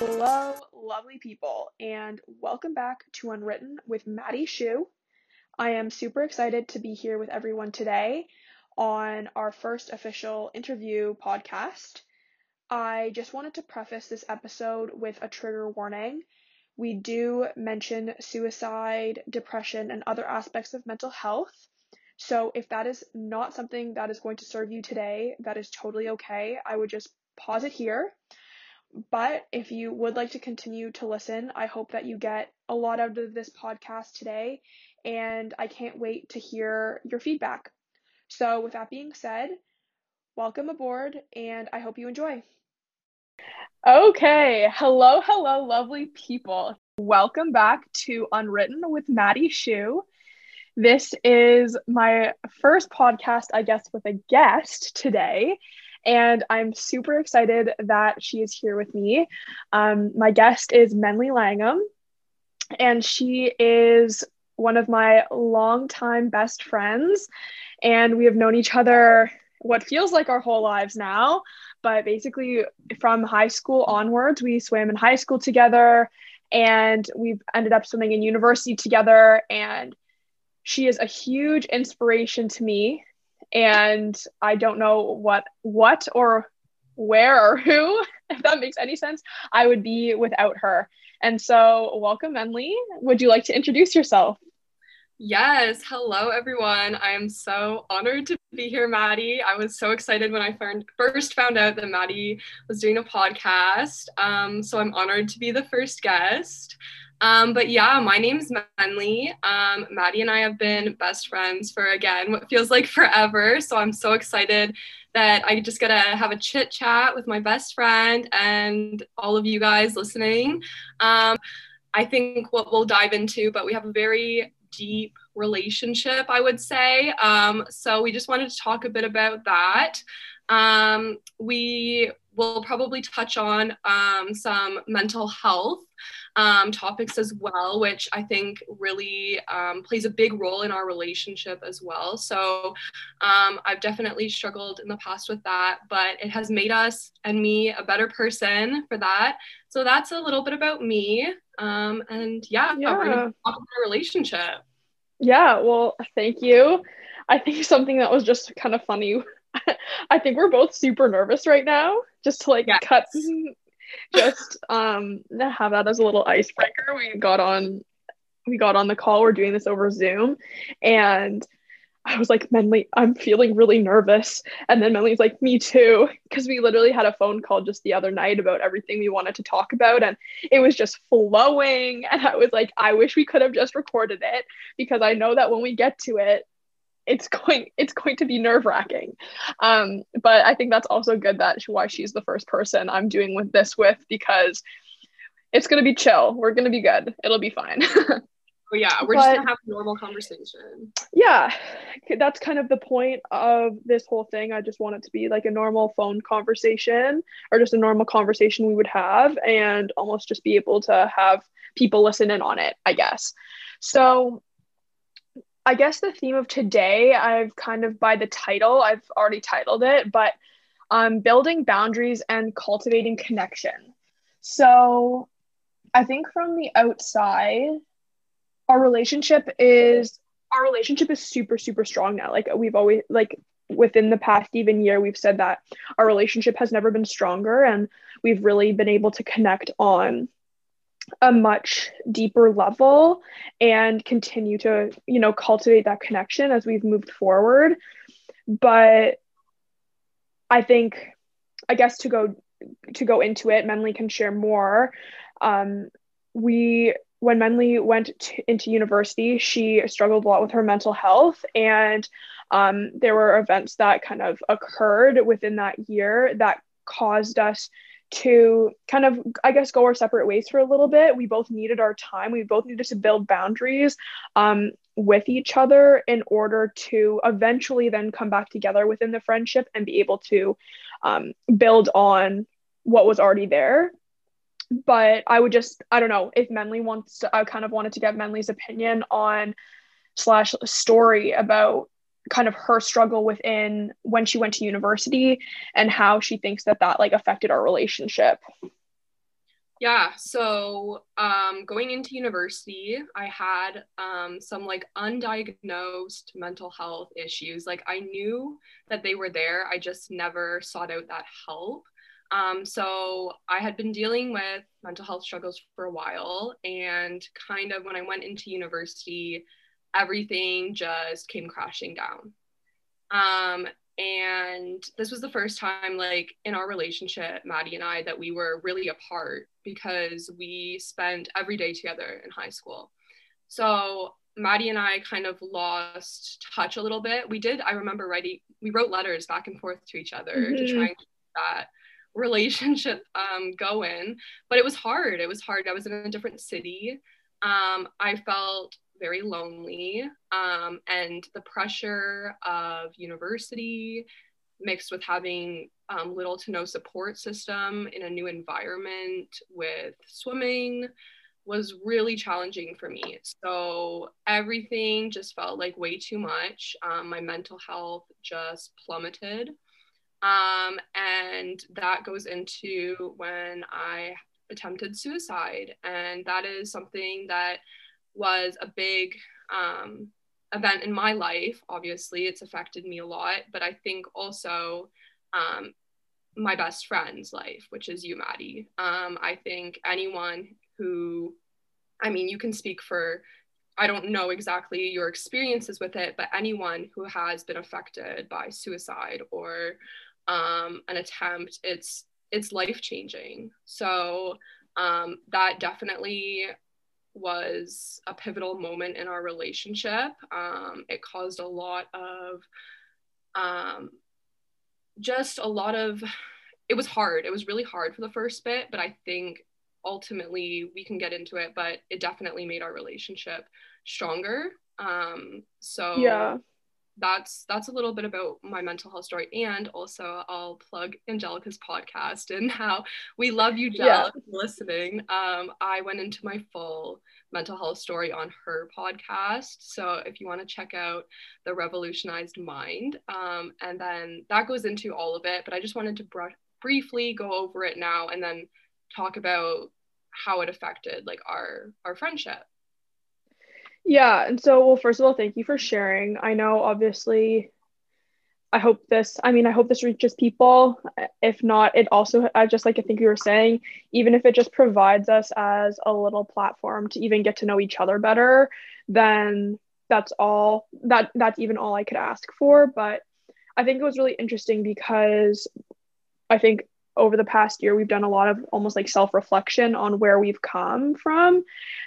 Hello, lovely people, and welcome back to Unwritten with Maddie Shu. I am super excited to be here with everyone today on our first official interview podcast. I just wanted to preface this episode with a trigger warning. We do mention suicide, depression, and other aspects of mental health. So if that is not something that is going to serve you today, that is totally okay. I would just pause it here but if you would like to continue to listen, I hope that you get a lot out of this podcast today, and I can't wait to hear your feedback. So, with that being said, welcome aboard, and I hope you enjoy. Okay, hello, hello, lovely people. Welcome back to Unwritten with Maddie Shu. This is my first podcast, I guess, with a guest today. And I'm super excited that she is here with me. Um, my guest is Menly Langham, and she is one of my longtime best friends. And we have known each other what feels like our whole lives now. But basically, from high school onwards, we swam in high school together and we've ended up swimming in university together. And she is a huge inspiration to me and I don't know what what or where or who, if that makes any sense, I would be without her. And so, welcome, Menly. Would you like to introduce yourself? Yes. Hello, everyone. I am so honored to be here, Maddie. I was so excited when I found, first found out that Maddie was doing a podcast. Um, so I'm honored to be the first guest. Um, but yeah, my name's Menly. Um, Maddie and I have been best friends for again what feels like forever. So I'm so excited that I just gotta have a chit chat with my best friend and all of you guys listening. Um, I think what we'll dive into, but we have a very deep relationship, I would say. Um, so we just wanted to talk a bit about that. Um, we will probably touch on um, some mental health um, topics as well, which I think really um, plays a big role in our relationship as well. So um, I've definitely struggled in the past with that, but it has made us and me a better person for that. So that's a little bit about me. Um, and yeah, yeah. we're going to talk about a relationship. Yeah, well, thank you. I think something that was just kind of funny. I think we're both super nervous right now, just to like yes. cut just um have that as a little icebreaker. We got on we got on the call. We're doing this over Zoom and I was like, Menly, I'm feeling really nervous. And then Menly's like, me too. Because we literally had a phone call just the other night about everything we wanted to talk about. And it was just flowing. And I was like, I wish we could have just recorded it because I know that when we get to it, it's going it's going to be nerve wracking. Um, but I think that's also good that why she's the first person I'm doing with this with because it's gonna be chill. We're gonna be good. It'll be fine. oh yeah, we're but, just gonna have a normal conversation. Yeah, that's kind of the point of this whole thing. I just want it to be like a normal phone conversation or just a normal conversation we would have, and almost just be able to have people listen in on it. I guess. So I guess the theme of today, I've kind of by the title, I've already titled it, but um, building boundaries and cultivating connection. So I think from the outside, our relationship is our relationship is super super strong now. Like we've always like within the past even year we've said that our relationship has never been stronger and we've really been able to connect on a much deeper level and continue to you know cultivate that connection as we've moved forward. But i think i guess to go to go into it menly can share more. Um, we when menly went to, into university she struggled a lot with her mental health and um, there were events that kind of occurred within that year that caused us to kind of i guess go our separate ways for a little bit. We both needed our time. We both needed to build boundaries um, with each other in order to eventually then come back together within the friendship and be able to um, build on what was already there. But i would just i don't know if menly wants to i kind of wanted to get menly's opinion on slash story about kind of her struggle within when she went to university and how she thinks that that like affected our relationship Yeah, so um, going into university, I had um, some like undiagnosed mental health issues. Like I knew that they were there, I just never sought out that help. Um, so I had been dealing with mental health struggles for a while, and kind of when I went into university, everything just came crashing down. Um, and this was the first time, like in our relationship, Maddie and I, that we were really apart because we spent every day together in high school. So Maddie and I kind of lost touch a little bit. We did, I remember writing, we wrote letters back and forth to each other mm-hmm. to try and keep that relationship um, going. But it was hard. It was hard. I was in a different city. Um, I felt very lonely. Um, and the pressure of university mixed with having um, little to no support system in a new environment with swimming was really challenging for me. So everything just felt like way too much. Um, my mental health just plummeted. Um, and that goes into when I attempted suicide. And that is something that was a big um, event in my life. Obviously, it's affected me a lot, but I think also um, my best friend's life, which is you, Maddie. Um, I think anyone who, I mean, you can speak for, I don't know exactly your experiences with it, but anyone who has been affected by suicide or um, an attempt, it's it's life changing. So um, that definitely was a pivotal moment in our relationship. Um, it caused a lot of um, just a lot of it was hard. It was really hard for the first bit, but I think ultimately we can get into it, but it definitely made our relationship stronger. Um, so yeah that's that's a little bit about my mental health story and also i'll plug angelica's podcast and how we love you Jel, yeah. listening um, i went into my full mental health story on her podcast so if you want to check out the revolutionized mind um, and then that goes into all of it but i just wanted to br- briefly go over it now and then talk about how it affected like our our friendship yeah. And so, well, first of all, thank you for sharing. I know, obviously, I hope this, I mean, I hope this reaches people. If not, it also, I just like I think you were saying, even if it just provides us as a little platform to even get to know each other better, then that's all that that's even all I could ask for. But I think it was really interesting because I think over the past year, we've done a lot of almost like self reflection on where we've come from.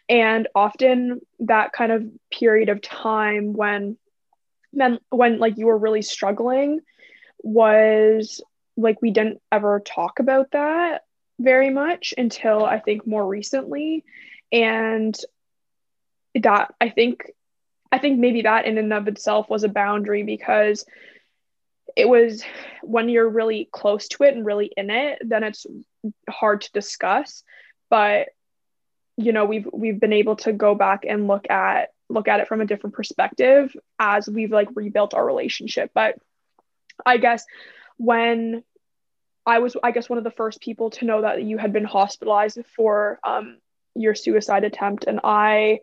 And often that kind of period of time when then when like you were really struggling was like we didn't ever talk about that very much until I think more recently. And that I think I think maybe that in and of itself was a boundary because it was when you're really close to it and really in it then it's hard to discuss. But you know we've we've been able to go back and look at look at it from a different perspective as we've like rebuilt our relationship. But i guess when i was i guess one of the first people to know that you had been hospitalized for um, your suicide attempt and i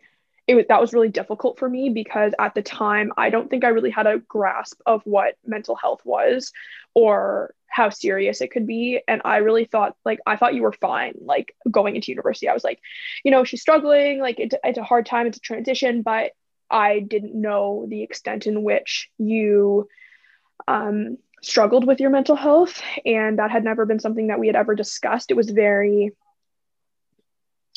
it was that was really difficult for me because at the time I don't think I really had a grasp of what mental health was or how serious it could be. And I really thought like I thought you were fine like going into university. I was like you know she's struggling like it, it's a hard time it's a transition but I didn't know the extent in which you um, struggled with your mental health. And that had never been something that we had ever discussed. It was very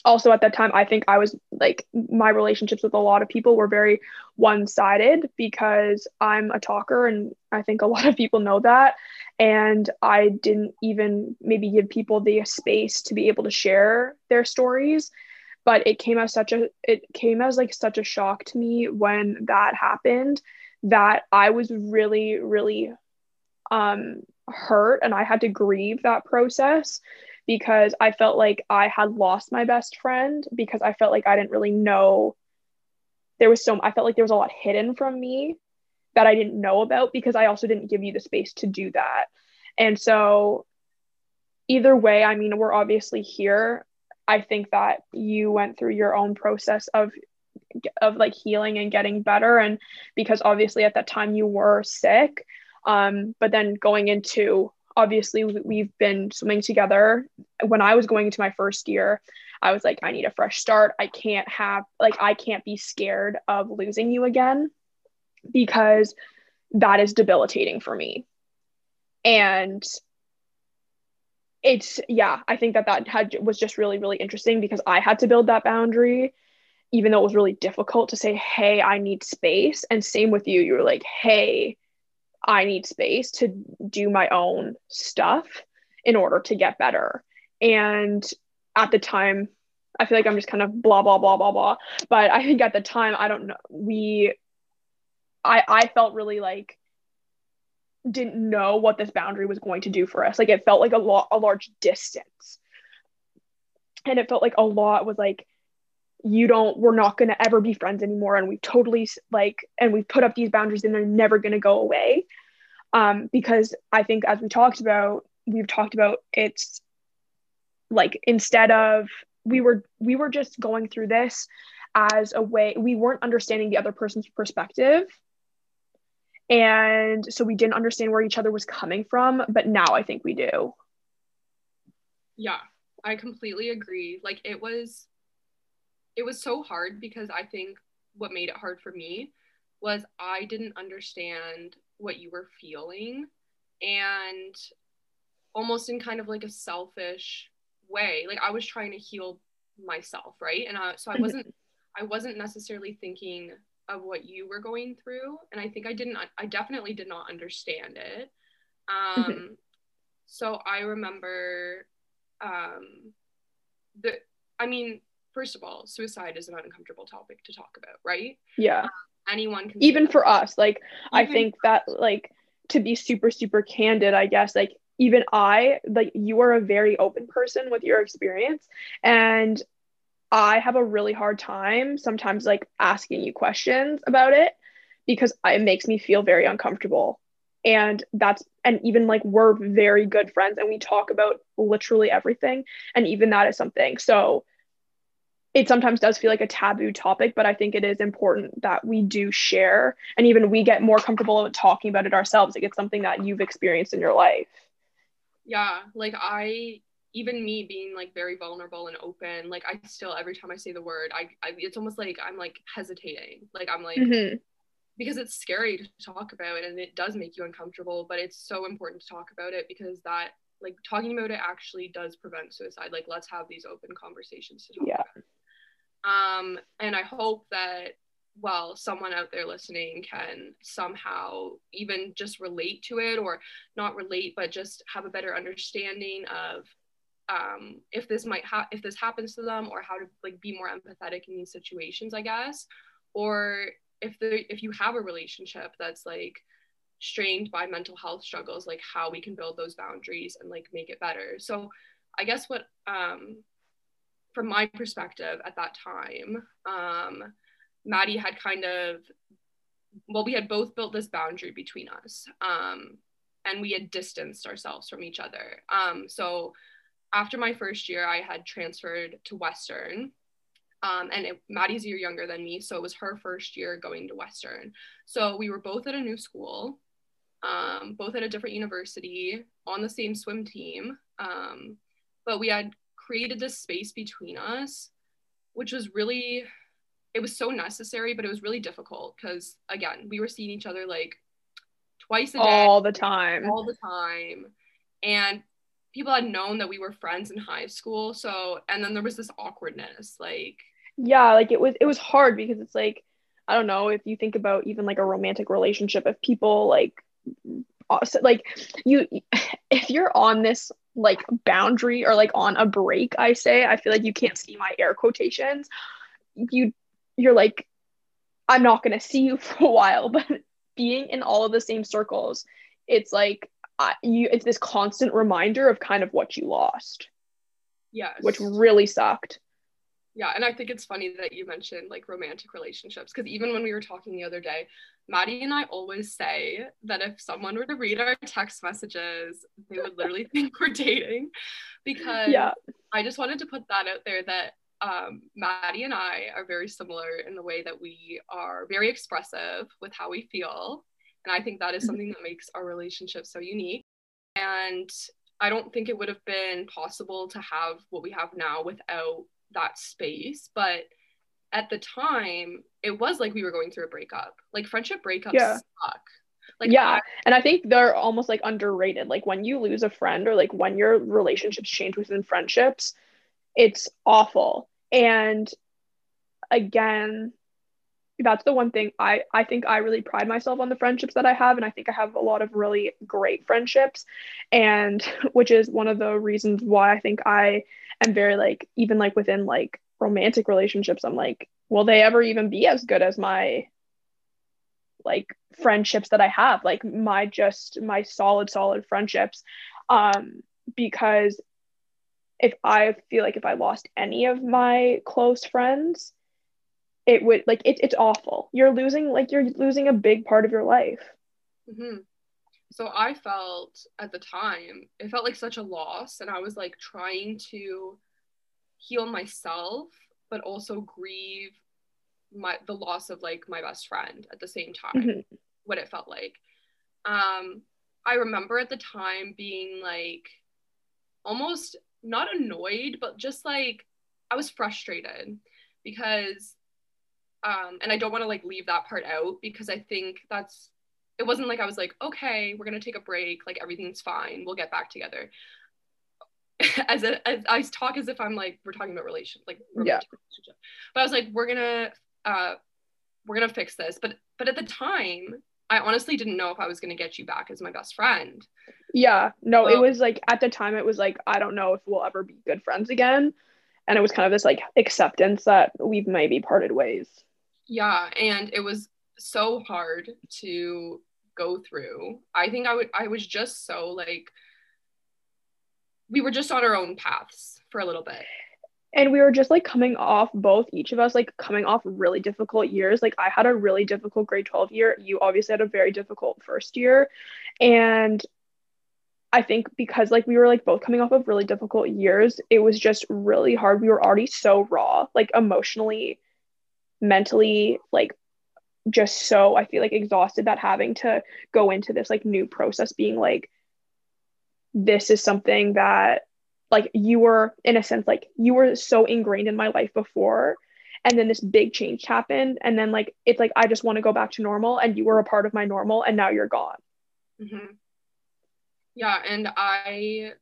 also at that time i think i was like my relationships with a lot of people were very one-sided because i'm a talker and i think a lot of people know that. And i didn't even maybe give people the space to be able to share their stories. But it came as such a it came as like such a shock to me when that happened that i was really really um hurt and i had to grieve that process because I felt like I had lost my best friend because I felt like I didn't really know there was so I felt like there was a lot hidden from me that I didn't know about because I also didn't give you the space to do that. And so either way, I mean, we're obviously here I think that you went through your own process of of like healing and getting better and because obviously at that time you were sick um but then going into obviously we've been swimming together. When i was going into my first year i was like i need a fresh start. I can't have like i can't be scared of losing you again because that is debilitating for me. And it's yeah i think that that had was just really really interesting because i had to build that boundary even though it was really difficult to say hey i need space. And same with you. You were like hey i need space to do my own stuff in order to get better and at the time i feel like i'm just kind of blah blah blah blah blah but i think at the time i don't know we i i felt really like didn't know what this boundary was going to do for us. Like it felt like a lot, a large distance. And it felt like a lot was like, you don't, we're not going to ever be friends anymore. And we've totally like, and we've put up these boundaries and they're never going to go away. Um, because I think as we talked about, we've talked about it's like instead of we were we were just going through this as a way we weren't understanding the other person's perspective and so we didn't understand where each other was coming from, but now I think we do. Yeah, I completely agree. Like it was it was so hard because I think what made it hard for me was I didn't understand what you were feeling and almost in kind of like a selfish way. Like I was trying to heal myself, right? And I, so I wasn't I wasn't necessarily thinking of what you were going through and i think i didn't i definitely did not understand it um so i remember um the i mean first of all suicide is an uncomfortable topic to talk about right yeah um, anyone can even for us like even, i think that like to be super super candid i guess like even i like you are a very open person with your experience and I have a really hard time sometimes like asking you questions about it because it makes me feel very uncomfortable. And that's, and even like we're very good friends and we talk about literally everything. And even that is something. So it sometimes does feel like a taboo topic, but I think it is important that we do share and even we get more comfortable talking about it ourselves. Like it's something that you've experienced in your life. Yeah. Like I, even me being like very vulnerable and open like i still every time i say the word i, I it's almost like i'm like hesitating like i'm like mm-hmm. because it's scary to talk about and it does make you uncomfortable but it's so important to talk about it because that like talking about it actually does prevent suicide like let's have these open conversations to talk yeah. about um and i hope that well someone out there listening can somehow even just relate to it or not relate but just have a better understanding of um, if this might ha- if this happens to them or how to like be more empathetic in these situations i guess. Or if the if you have a relationship that's like strained by mental health struggles like how we can build those boundaries and like make it better. So i guess what um from my perspective at that time um maddie had kind of well we had both built this boundary between us um and we had distanced ourselves from each other um so after my first year, I had transferred to Western. Um, and it, Maddie's a year younger than me, so it was her first year going to Western. So we were both at a new school, um, both at a different university, on the same swim team. Um, but we had created this space between us, which was really, it was so necessary, but it was really difficult because, again, we were seeing each other like twice a day. All the time. All the time. And people had known that we were friends in high school so and then there was this awkwardness like yeah like it was it was hard because it's like i don't know if you think about even like a romantic relationship if people like uh, like you if you're on this like boundary or like on a break i say i feel like you can't see my air quotations you you're like i'm not going to see you for a while but being in all of the same circles it's like you it's this constant reminder of kind of what you lost. Yes. Which really sucked. Yeah, and I think it's funny that you mentioned like romantic relationships because even when we were talking the other day, Maddie and I always say that if someone were to read our text messages, they would literally think we're dating because yeah. I just wanted to put that out there that um, Maddie and I are very similar in the way that we are very expressive with how we feel. And I think that is mm-hmm. something that makes our relationship so unique. And I don't think it would have been possible to have what we have now without that space. But at the time, it was like we were going through a breakup. Like friendship breakups yeah. suck. Like yeah, I, and I think they're almost like underrated. Like when you lose a friend or like when your relationships change within friendships, it's awful. And again, that's the one thing I I think I really pride myself on the friendships that I have and I think I have a lot of really great friendships and which is one of the reasons why I think I am very like even like within like romantic relationships I'm like will they ever even be as good as my like friendships that I have? Like my just my solid solid friendships. Um because if I feel like if I lost any of my close friends it would like it, it's awful. You're losing like you're losing a big part of your life. Mm-hmm. So i felt at the time it felt like such a loss and i was like trying to heal myself but also grieve my the loss of like my best friend at the same time mm-hmm. what it felt like um i remember at the time being like almost not annoyed but just like i was frustrated because um and i don't want to like leave that part out because i think that's it wasn't like i was like okay we're gonna take a break like everything's fine we'll get back together. As, a, as i talk as if i'm like we're talking about relation like yeah. but i was like we're gonna uh we're gonna fix this. But but at the time i honestly didn't know if i was gonna get you back as my best friend. Yeah. No so, it was like at the time it was like i don't know if we'll ever be good friends again. And it was kind of this like acceptance that we've maybe parted ways. Yeah and it was so hard to go through. I think i would i was just so like we were just on our own paths for a little bit. And we were just like coming off both each of us like coming off really difficult years. Like i had a really difficult grade 12 year. You obviously had a very difficult first year. And i think because like we were like both coming off of really difficult years it was just really hard. We were already so raw like emotionally mentally like just so I feel like exhausted that having to go into this like new process being like this is something that like you were in a sense like you were so ingrained in my life before and then this big change happened and then like it's like I just want to go back to normal and you were a part of my normal and now you're gone. Mm-hmm. Yeah, and I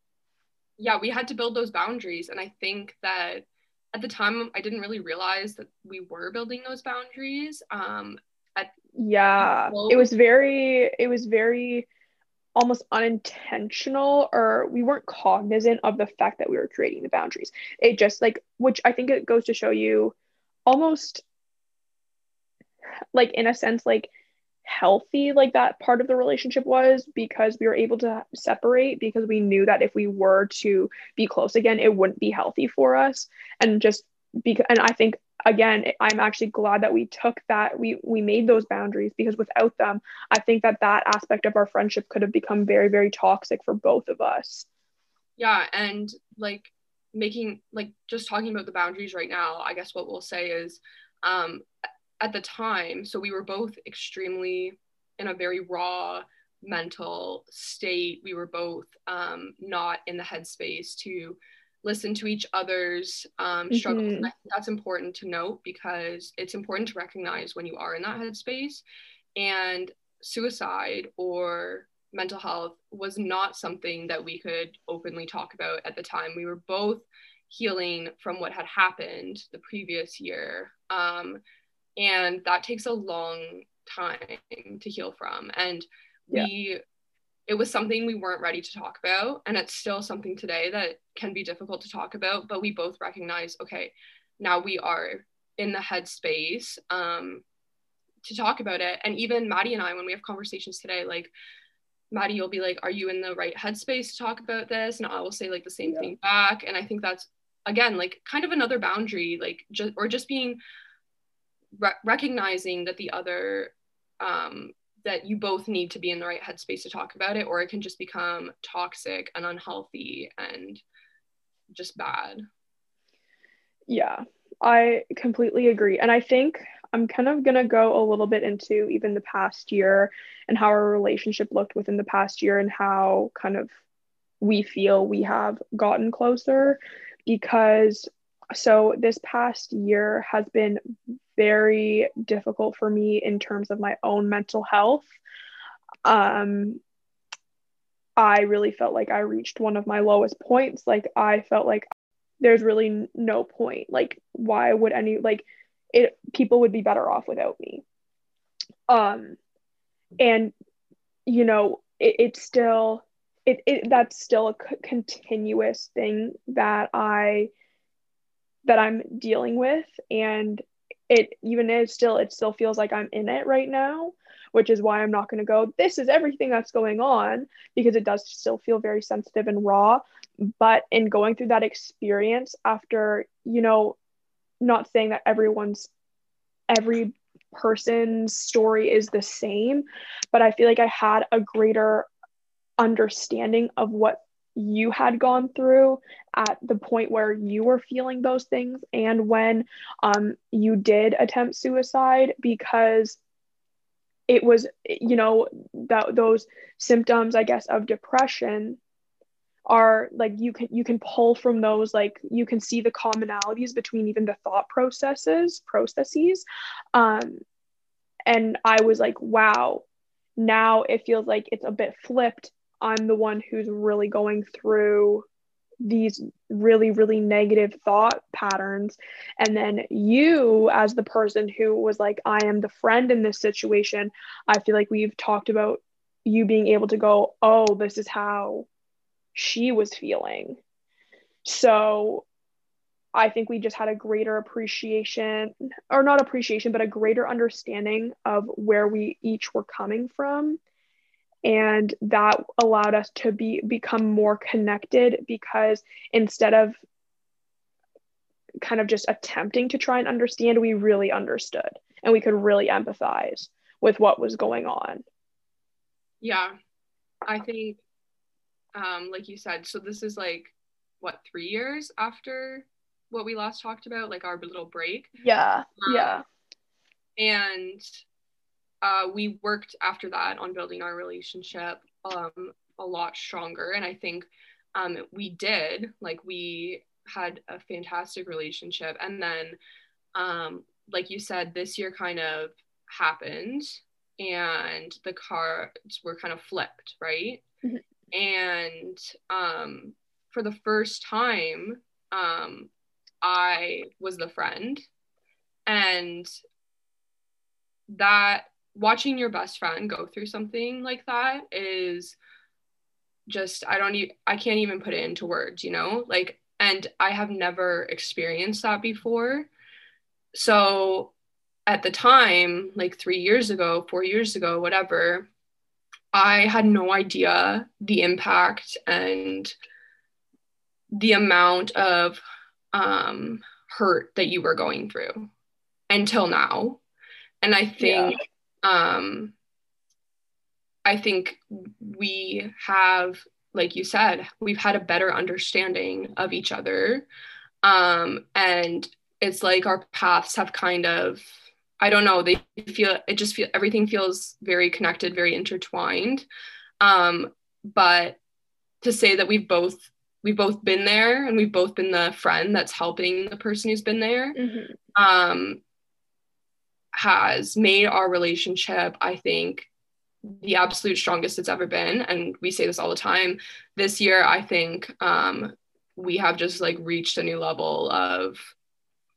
yeah, we had to build those boundaries and I think that at the time I didn't really realize that we were building those boundaries. Um, yeah, it was very it was very almost unintentional or we weren't cognizant of the fact that we were creating the boundaries. It just like which I think it goes to show you almost like in a sense like healthy like that part of the relationship was because we were able to separate because we knew that if we were to be close again it wouldn't be healthy for us and just because and i think again i'm actually glad that we took that we we made those boundaries because without them i think that that aspect of our friendship could have become very very toxic for both of us yeah and like making like just talking about the boundaries right now i guess what we'll say is um at the time, so we were both extremely in a very raw mental state. We were both um, not in the headspace to listen to each other's um, struggles. Mm-hmm. that's important to note because it's important to recognize when you are in that headspace. And suicide or mental health was not something that we could openly talk about at the time. We were both healing from what had happened the previous year. Um, and that takes a long time to heal from and yeah. we it was something we weren't ready to talk about and it's still something today that can be difficult to talk about but we both recognize okay now we are in the headspace um, to talk about it. And even maddie and i when we have conversations today like maddie you'll be like are you in the right headspace to talk about this? And i will say like the same yeah. thing back. And i think that's again like kind of another boundary like just or just being re- recognizing that the other um that you both need to be in the right headspace to talk about it or it can just become toxic and unhealthy and just bad. Yeah i completely agree. And i think i'm kind of going to go a little bit into even the past year and how our relationship looked within the past year and how kind of we feel we have gotten closer because so this past year has been very difficult for me in terms of my own mental health. Um i really felt like i reached one of my lowest points. Like i felt like there's really no point. Like why would any like it people would be better off without me. Um and you know it, it's still it, it that's still a c- continuous thing that I that I'm dealing with. And it even is still it still feels like I'm in it right now which is why I'm not going to go this is everything that's going on because it does still feel very sensitive and raw. But in going through that experience after you know not saying that everyone's every person's story is the same but I feel like I had a greater understanding of what you had gone through at the point where you were feeling those things and when um, you did attempt suicide because it was you know that those symptoms i guess of depression are like you can you can pull from those like you can see the commonalities between even the thought processes processes um and i was like wow now it feels like it's a bit flipped I'm the one who's really going through these really really negative thought patterns. And then you as the person who was like I am the friend in this situation I feel like we've talked about you being able to go oh this is how she was feeling. So I think we just had a greater appreciation or not appreciation but a greater understanding of where we each were coming from and that allowed us to be become more connected because instead of kind of just attempting to try and understand we really understood and we could really empathize with what was going on. Yeah. I think um like you said so this is like what three years after what we last talked about like our little break? Yeah. Um, yeah. and uh, we worked after that on building our relationship um, a lot stronger. And I think um, we did, like, we had a fantastic relationship. And then, um, like you said, this year kind of happened and the cards were kind of flipped, right? Mm-hmm. And um, for the first time, um, I was the friend. And that watching your best friend go through something like that is just I don't even I can't even put it into words, you know? Like and I have never experienced that before. So at the time, like 3 years ago, 4 years ago, whatever, I had no idea the impact and the amount of um, hurt that you were going through until now. And I think yeah um, I think we have, like you said, we've had a better understanding of each other. Um, and it's like our paths have kind of, I don't know, they feel, it just feel, everything feels very connected, very intertwined. Um, but to say that we've both, we've both been there and we've both been the friend that's helping the person who's been there. Mm-hmm. Um, has made our relationship, I think, the absolute strongest it's ever been. And we say this all the time. This year, I think um, we have just like reached a new level of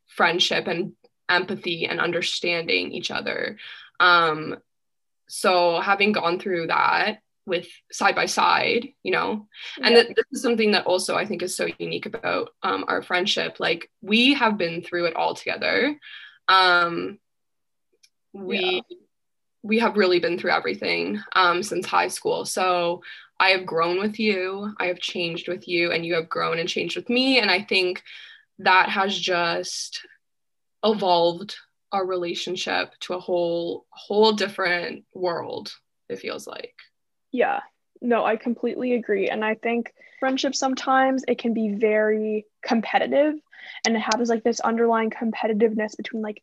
friendship and empathy and understanding each other. Um, so having gone through that with side by side, you know, and yeah. this is something that also I think is so unique about um, our friendship. Like we have been through it all together. Um, we yeah. we have really been through everything um, since high school. So I have grown with you, I have changed with you, and you have grown and changed with me. And I think that has just evolved our relationship to a whole whole different world it feels like yeah no i completely agree and i think friendship sometimes it can be very competitive and it has like this underlying competitiveness between like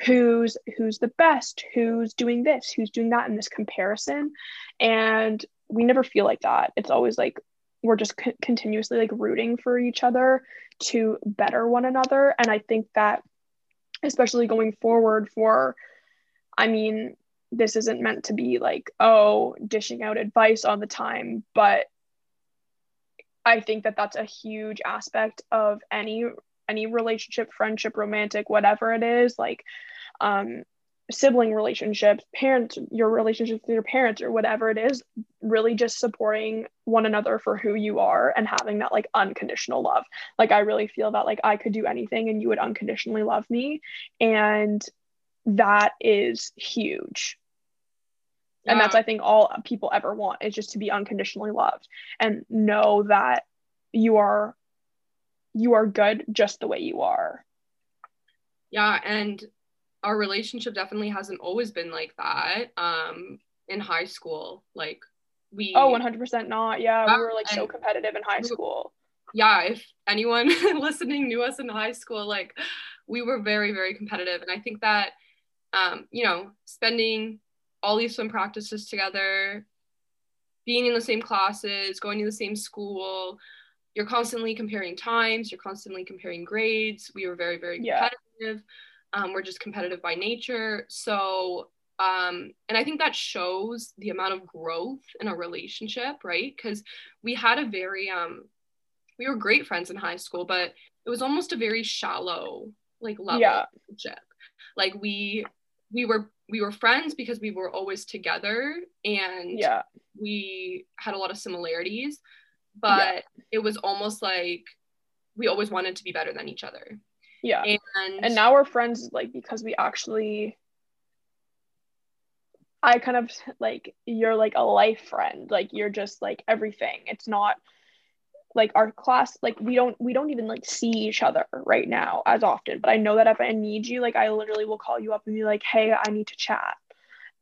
who's who's the best who's doing this who's doing that in this comparison. And we never feel like that. It's always like we're just continuously like rooting for each other to better one another. And i think that especially going forward for i mean this isn't meant to be like oh dishing out advice all the time but i think that that's a huge aspect of any any relationship friendship romantic whatever it is like um sibling relationships, parents, your relationships with your parents or whatever it is, really just supporting one another for who you are and having that like unconditional love. Like I really feel that like I could do anything and you would unconditionally love me. And that is huge. Yeah. And that's I think all people ever want is just to be unconditionally loved and know that you are you are good just the way you are. Yeah, and our relationship definitely hasn't always been like that um in high school like we oh 100% not. Yeah we were like so competitive in high school. Yeah if anyone listening knew us in high school like we were very very competitive. And i think that um you know spending all these swim practices together being in the same classes going to the same school you're constantly comparing times you're constantly comparing grades we were very very competitive yeah um, we're just competitive by nature. So, um, and I think that shows the amount of growth in a relationship, right? Because we had a very, um, we were great friends in high school, but it was almost a very shallow, like level yeah. relationship. Like we, we were we were friends because we were always together and yeah we had a lot of similarities but yeah. it was almost like we always wanted to be better than each other yeah. And and now we're friends like because we actually I kind of like you're like a life friend. Like you're just like everything. It's not like our class like we don't we don't even like see each other right now as often but i know that if i need you like i literally will call you up and be like hey i need to chat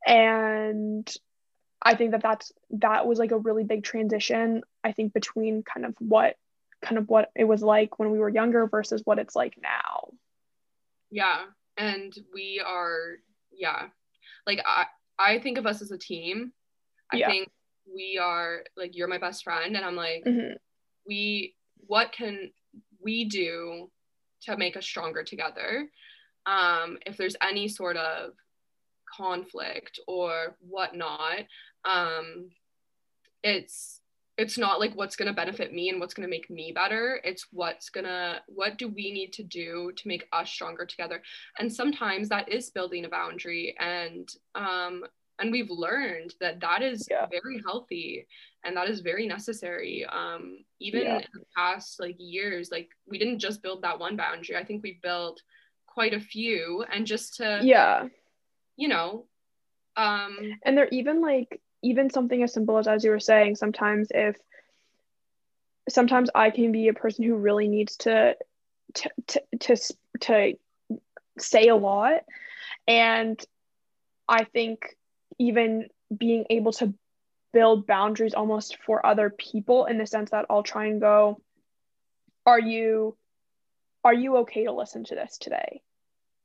and i think that that's that was like a really big transition i think between kind of what kind of what it was like when we were younger versus what it's like now. Yeah. And we are, yeah. Like I I think of us as a team. I yeah. think we are like you're my best friend and I'm like mm-hmm. we what can we do to make us stronger together? Um, if there's any sort of conflict or whatnot, um, it's it's not like what's going to benefit me and what's going to make me better. It's what's going to what do we need to do to make us stronger together? And sometimes that is building a boundary and um and we've learned that that is yeah. very healthy and that is very necessary. Um even yeah. in the past like years like we didn't just build that one boundary. I think we built quite a few and just to yeah. you know um and they're even like even something as simple as as you were saying sometimes if sometimes i can be a person who really needs to to to to, to say a lot. And i think even being able to build boundaries almost for other people in the sense that i'll try and go are you are you okay to listen to this today?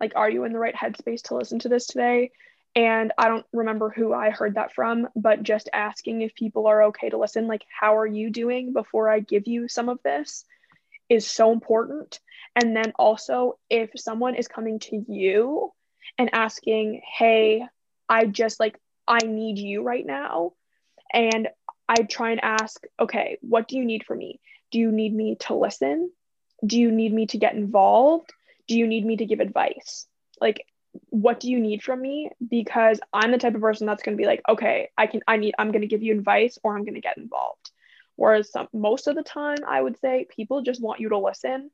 Like are you in the right headspace to listen to this today and I don't remember who I heard that from, but just asking if people are okay to listen, like, how are you doing before I give you some of this is so important. And then also, if someone is coming to you and asking, hey, I just like, I need you right now. And I try and ask, okay, what do you need from me? Do you need me to listen? Do you need me to get involved? Do you need me to give advice? Like, what do you need from me? Because i'm the type of person that's going to be like okay i can i need i'm going to give you advice or i'm going to get involved. Whereas some, most of the time i would say people just want you to listen.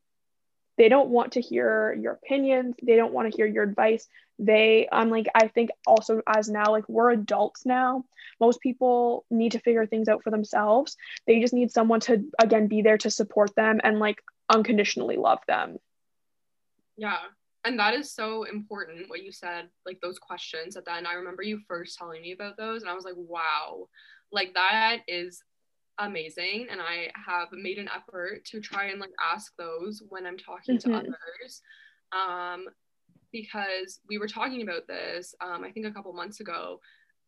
They don't want to hear your opinions. They don't want to hear your advice. They i'm like i think also as now like we're adults now. Most people need to figure things out for themselves. They just need someone to again be there to support them and like unconditionally love them. Yeah and that is so important what you said like those questions at the end i remember you first telling me about those and i was like wow like that is amazing and i have made an effort to try and like ask those when i'm talking mm-hmm. to others um because we were talking about this um i think a couple months ago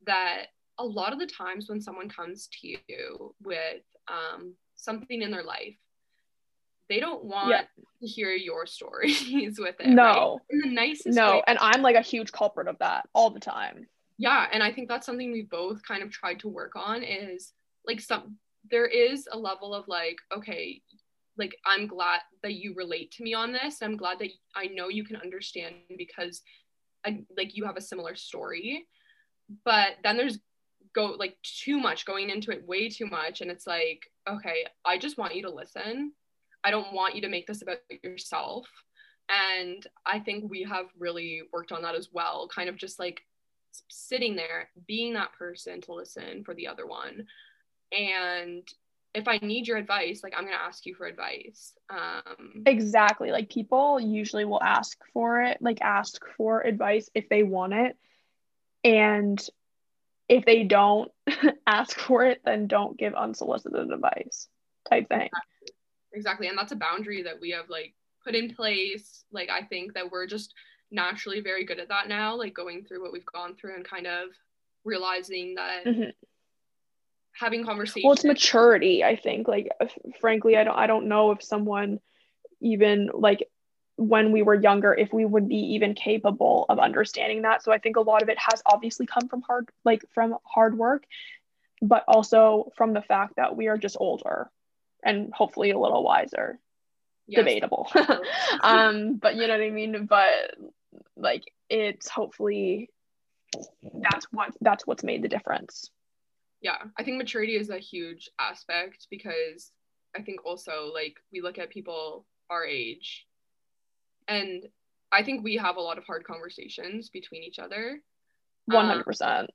that a lot of the times when someone comes to you with um something in their life they don't want yeah. to hear your stories with it. No. Right? In the nicest No, way. and I'm like a huge culprit of that all the time. Yeah, and I think that's something we both kind of tried to work on is like some there is a level of like, okay, like I'm glad that you relate to me on this. I'm glad that I know you can understand because I, like you have a similar story. But then there's go like too much going into it way too much and it's like okay i just want you to listen I don't want you to make this about yourself. And I think we have really worked on that as well, kind of just like sitting there, being that person to listen for the other one. And if I need your advice, like I'm going to ask you for advice. Um, exactly. Like people usually will ask for it, like ask for advice if they want it. And if they don't ask for it, then don't give unsolicited advice type thing. Exactly exactly and that's a boundary that we have like put in place. Like i think that we're just naturally very good at that now like going through what we've gone through and kind of realizing that mm-hmm. having conversations well it's maturity i think. Like frankly i don't i don't know if someone even like when we were younger if we would be even capable of understanding that. So i think a lot of it has obviously come from hard like from hard work but also from the fact that we are just older and hopefully a little wiser. Yes. Debatable. um, but you know what I mean? But like it's hopefully that's what that's what's made the difference. Yeah, I think maturity is a huge aspect because I think also like we look at people our age and I think we have a lot of hard conversations between each other. 100%.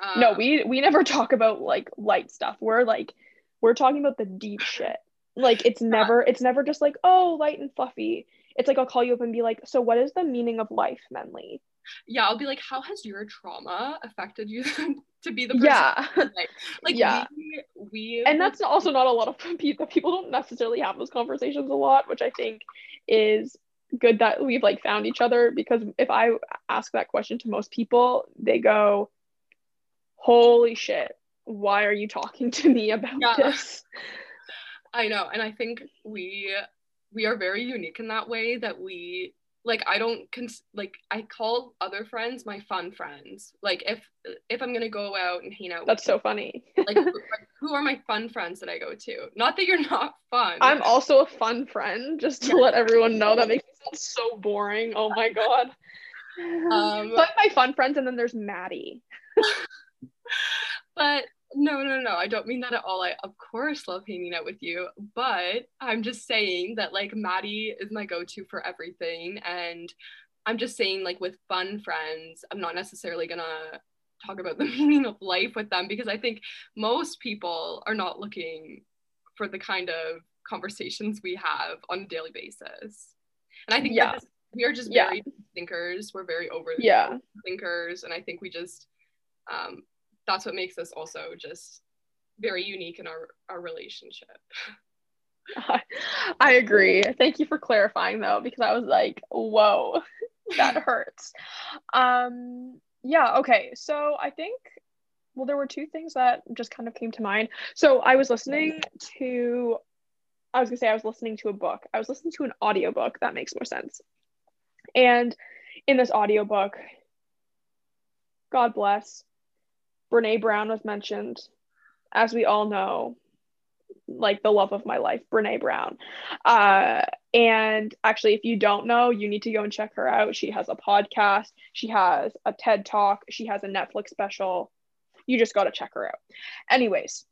Um, no, we we never talk about like light stuff. We're like we're talking about the deep shit. Like it's never it's never just like, oh, light and fluffy. It's like I'll call you up and be like, so what is the meaning of life, Menly? Yeah, I'll be like, how has your trauma affected you to be the person? Yeah. Like, like yeah. we, we And that's also not a lot of people people don't necessarily have those conversations a lot, which I think is good that we've like found each other because if I ask that question to most people, they go, Holy shit, why are you talking to me about yeah. this? I know. And I think we we are very unique in that way that we like I don't cons- like I call other friends my fun friends. Like if if I'm gonna go out and hang out. That's so funny. like who are my fun friends that I go to? Not that you're not fun. I'm also a fun friend, just to yeah. let everyone know. That makes me sound so boring. Oh my god. Um, but my fun friends, and then there's Maddie. but no, no, no. I don't mean that at all. I, of course, love hanging out with you, but I'm just saying that, like, Maddie is my go to for everything. And I'm just saying, like, with fun friends, I'm not necessarily gonna talk about the meaning of life with them because I think most people are not looking for the kind of conversations we have on a daily basis. And I think yeah. we are just very yeah. thinkers. We're very over yeah. thinkers. And I think we just, um, that's what makes us also just very unique in our, our relationship. I agree. Thank you for clarifying though, because I was like, whoa, that hurts. Um, yeah, okay. So I think, well, there were two things that just kind of came to mind. So I was listening to, I was gonna say I was listening to a book. I was listening to an audiobook. That makes more sense. And in this audiobook, God bless, Brene Brown was mentioned. As we all know, like the love of my life, Brene Brown. Uh, and actually, if you don't know, you need to go and check her out. She has a podcast, she has a TED talk, she has a Netflix special. You just got to check her out. Anyways,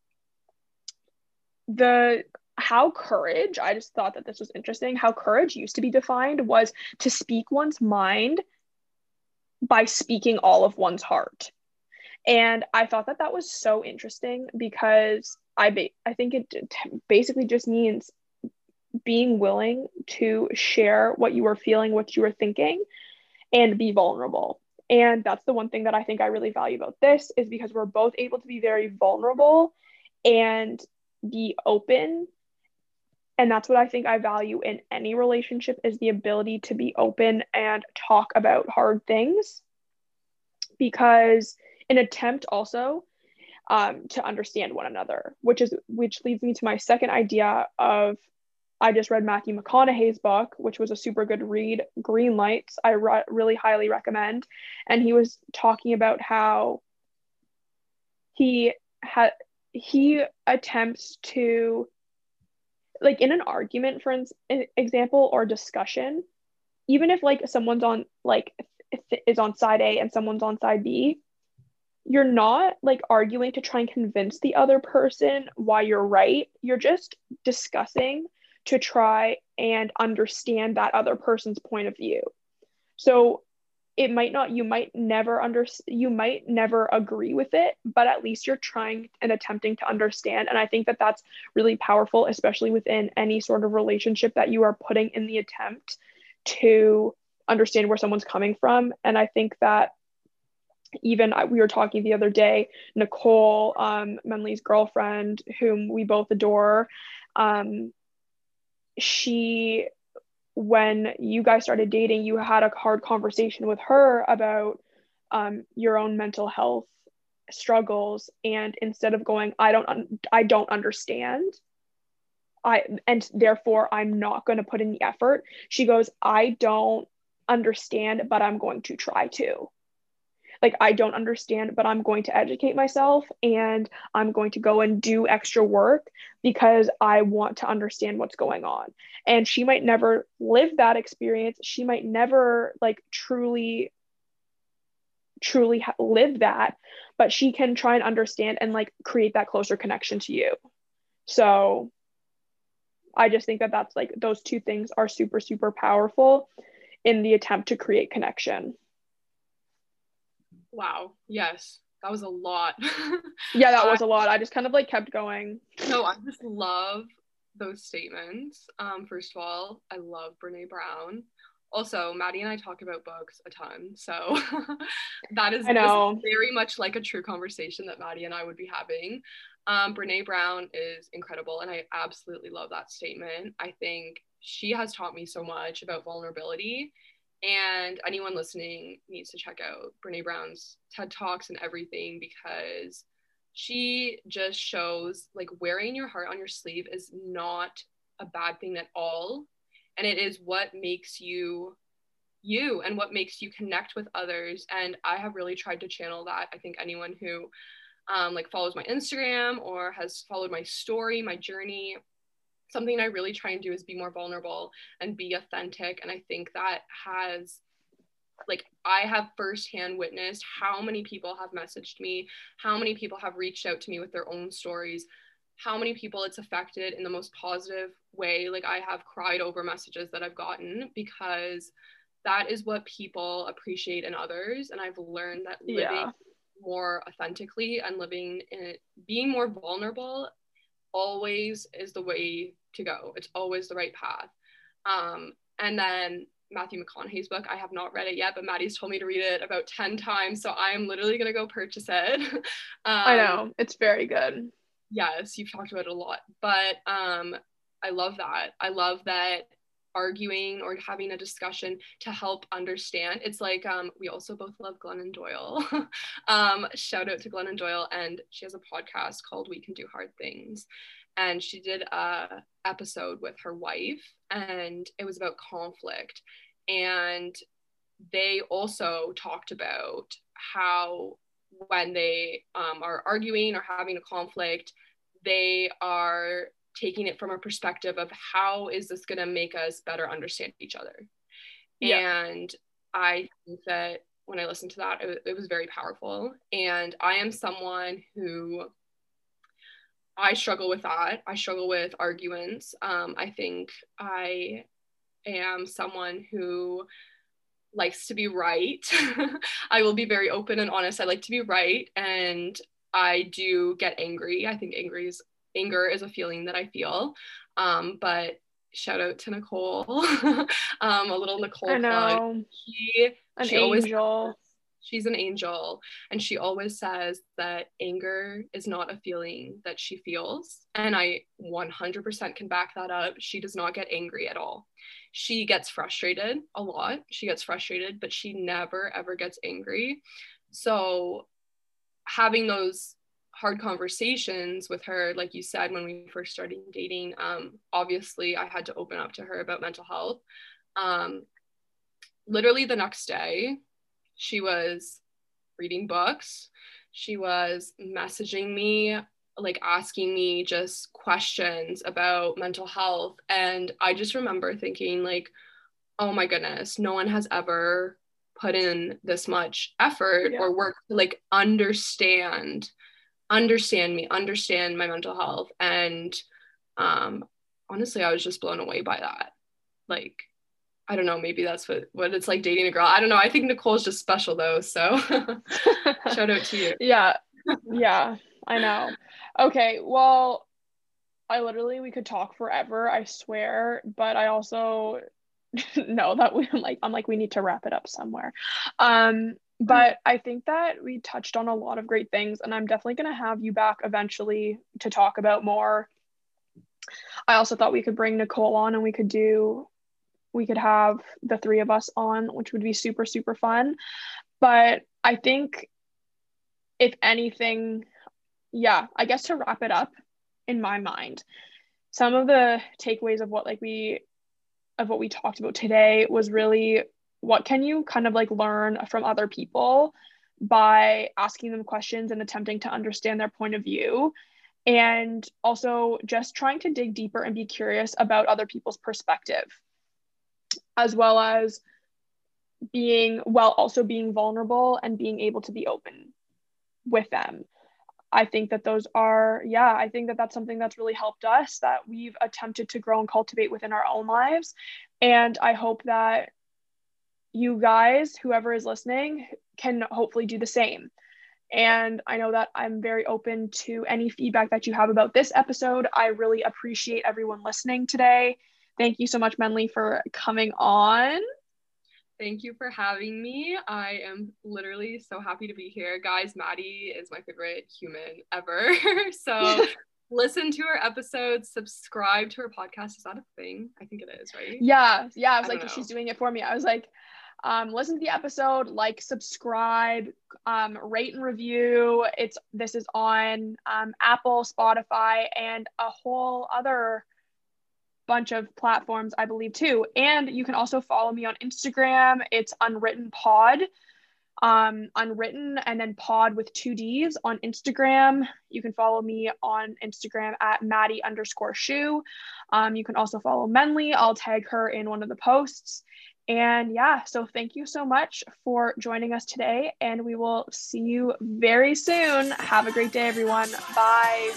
the how courage, I just thought that this was interesting. How courage used to be defined was to speak one's mind by speaking all of one's heart. And I thought that that was so interesting because I ba- I think it basically just means being willing to share what you are feeling, what you are thinking, and be vulnerable. And that's the one thing that I think I really value about this is because we're both able to be very vulnerable and be open and that's what i think i value in any relationship is the ability to be open and talk about hard things because an attempt also um, to understand one another which is which leads me to my second idea of i just read matthew mcconaughey's book which was a super good read Greenlights. I re- really highly recommend. And he was talking about how he had he attempts to like in an argument for example or discussion even if like someone's on like is on side a and someone's on side b you're not like arguing to try and convince the other person why you're right. You're just discussing to try and understand that other person's point of view. So it might not you might never under you might never agree with it but at least you're trying and attempting to understand. And i think that that's really powerful especially within any sort of relationship that you are putting in the attempt to understand where someone's coming from. And i think that even we were talking the other day nicole um, menley's girlfriend whom we both adore um, she when you guys started dating, you had a hard conversation with her about um, your own mental health struggles, and instead of going, "I don't, un- I don't understand," I and therefore I'm not going to put in the effort. She goes, "I don't understand, but I'm going to try to." Like I don't understand, but I'm going to educate myself and I'm going to go and do extra work because I want to understand what's going on. And she might never live that experience. She might never like truly truly ha- live that, but she can try and understand and like create that closer connection to you. So I just think that that's like those two things are super super powerful in the attempt to create connection. Wow. Yes. That was a lot. yeah, that was a lot. I just kind of like kept going. No, I just love those statements. Um, first of all, I love Brene Brown. Also, Maddie and I talk about books a ton, so that is, very much like a true conversation that Maddie and I would be having. Um, Brene Brown is incredible, and I absolutely love that statement. I think she has taught me so much about vulnerability and anyone listening needs to check out Brene Brown's TED Talks and everything because she just shows like wearing your heart on your sleeve is not a bad thing at all. And it is what makes you you and what makes you connect with others. And I have really tried to channel that. I think anyone who um, like follows my Instagram or has followed my story, my journey, something I really try and do is be more vulnerable and be authentic. And I think that has like I have firsthand witnessed how many people have messaged me, how many people have reached out to me with their own stories, how many people it's affected in the most positive way. Like I have cried over messages that I've gotten because that is what people appreciate in others. And I've learned that living yeah. more authentically and living in being more vulnerable always is the way to go. It's always the right path. Um, and then Matthew McConaughey's book, I have not read it yet, but Maddie's told me to read it about 10 times. So I am literally going to go purchase it. um, I know. It's very good. Yes, you've talked about it a lot. But um, I love that. I love that arguing or having a discussion to help understand. It's like um, we also both love Glennon Doyle. um, shout out to Glennon Doyle, and she has a podcast called We Can Do Hard Things. And she did a episode with her wife, and it was about conflict. And they also talked about how when they um, are arguing or having a conflict, they are taking it from a perspective of how is this going to make us better understand each other yeah. and i think that when i listened to that it, it was very powerful and i am someone who I struggle with that. I struggle with arguments. Um, I think I am someone who likes to be right. I will be very open and honest. I like to be right and I do get angry. I think angry is anger is a feeling that I feel. Um, but shout out to Nicole, um, a little Nicole I know. plug. She, An she always she's an angel. And she always says that anger is not a feeling that she feels. And i 100% can back that up. She does not get angry at all. She gets frustrated a lot. She gets frustrated but she never ever gets angry. So having those hard conversations with her like you said when we first started dating um, obviously i had to open up to her about mental health. Um, literally the next day she was reading books. She was messaging me like asking me just questions about mental health. And i just remember thinking like oh my goodness no one has ever put in this much effort Yeah. or work to like understand understand me understand my mental health and um honestly i was just blown away by that like i don't know maybe that's what what it's like dating a girl i don't know i think nicole's just special though so shout out to you yeah. Yeah. I know. Okay. Well, I literally we could talk forever, I swear, but I also know that we like I'm like we need to wrap it up somewhere. Um Hmm. but I think that we touched on a lot of great things and I'm definitely going to have you back eventually to talk about more. I also thought we could bring Nicole on and we could do we could have the three of us on, which would be super super fun. But I think if anything, yeah, I guess to wrap it up in my mind, some of the takeaways of what like we of what we talked about today was really what can you kind of like learn from other people by asking them questions and attempting to understand their point of view? And also just trying to dig deeper and be curious about other people's perspective as well as being while also being vulnerable and being able to be open with them. I think that those are yeah i think that that's something that's really helped us that we've attempted to grow and cultivate within our own lives. And i hope that you guys whoever is listening can hopefully do the same and i know that i'm very open to any feedback that you have about this episode i really appreciate everyone listening today thank you so much menly for coming on Thank you for having me. I am literally so happy to be here. Guys, Maddie is my favorite human ever. so listen to her episodes, subscribe to her podcast. Is that a thing? I think it is, right? Yeah, yeah. I was I like, she's doing it for me. I was like, um, listen to the episode, like, subscribe, um, rate and review. It's this is on um, Apple, Spotify, and a whole other bunch of platforms, I believe, too. And you can also follow me on Instagram. It's Unwritten Pod. Um, unwritten and then pod with two D's on Instagram. You can follow me on Instagram at Maddie underscore shoe. Um, you can also follow Menly. I'll tag her in one of the posts. And yeah, so thank you so much for joining us today, and we will see you very soon. Have a great day, everyone. Bye.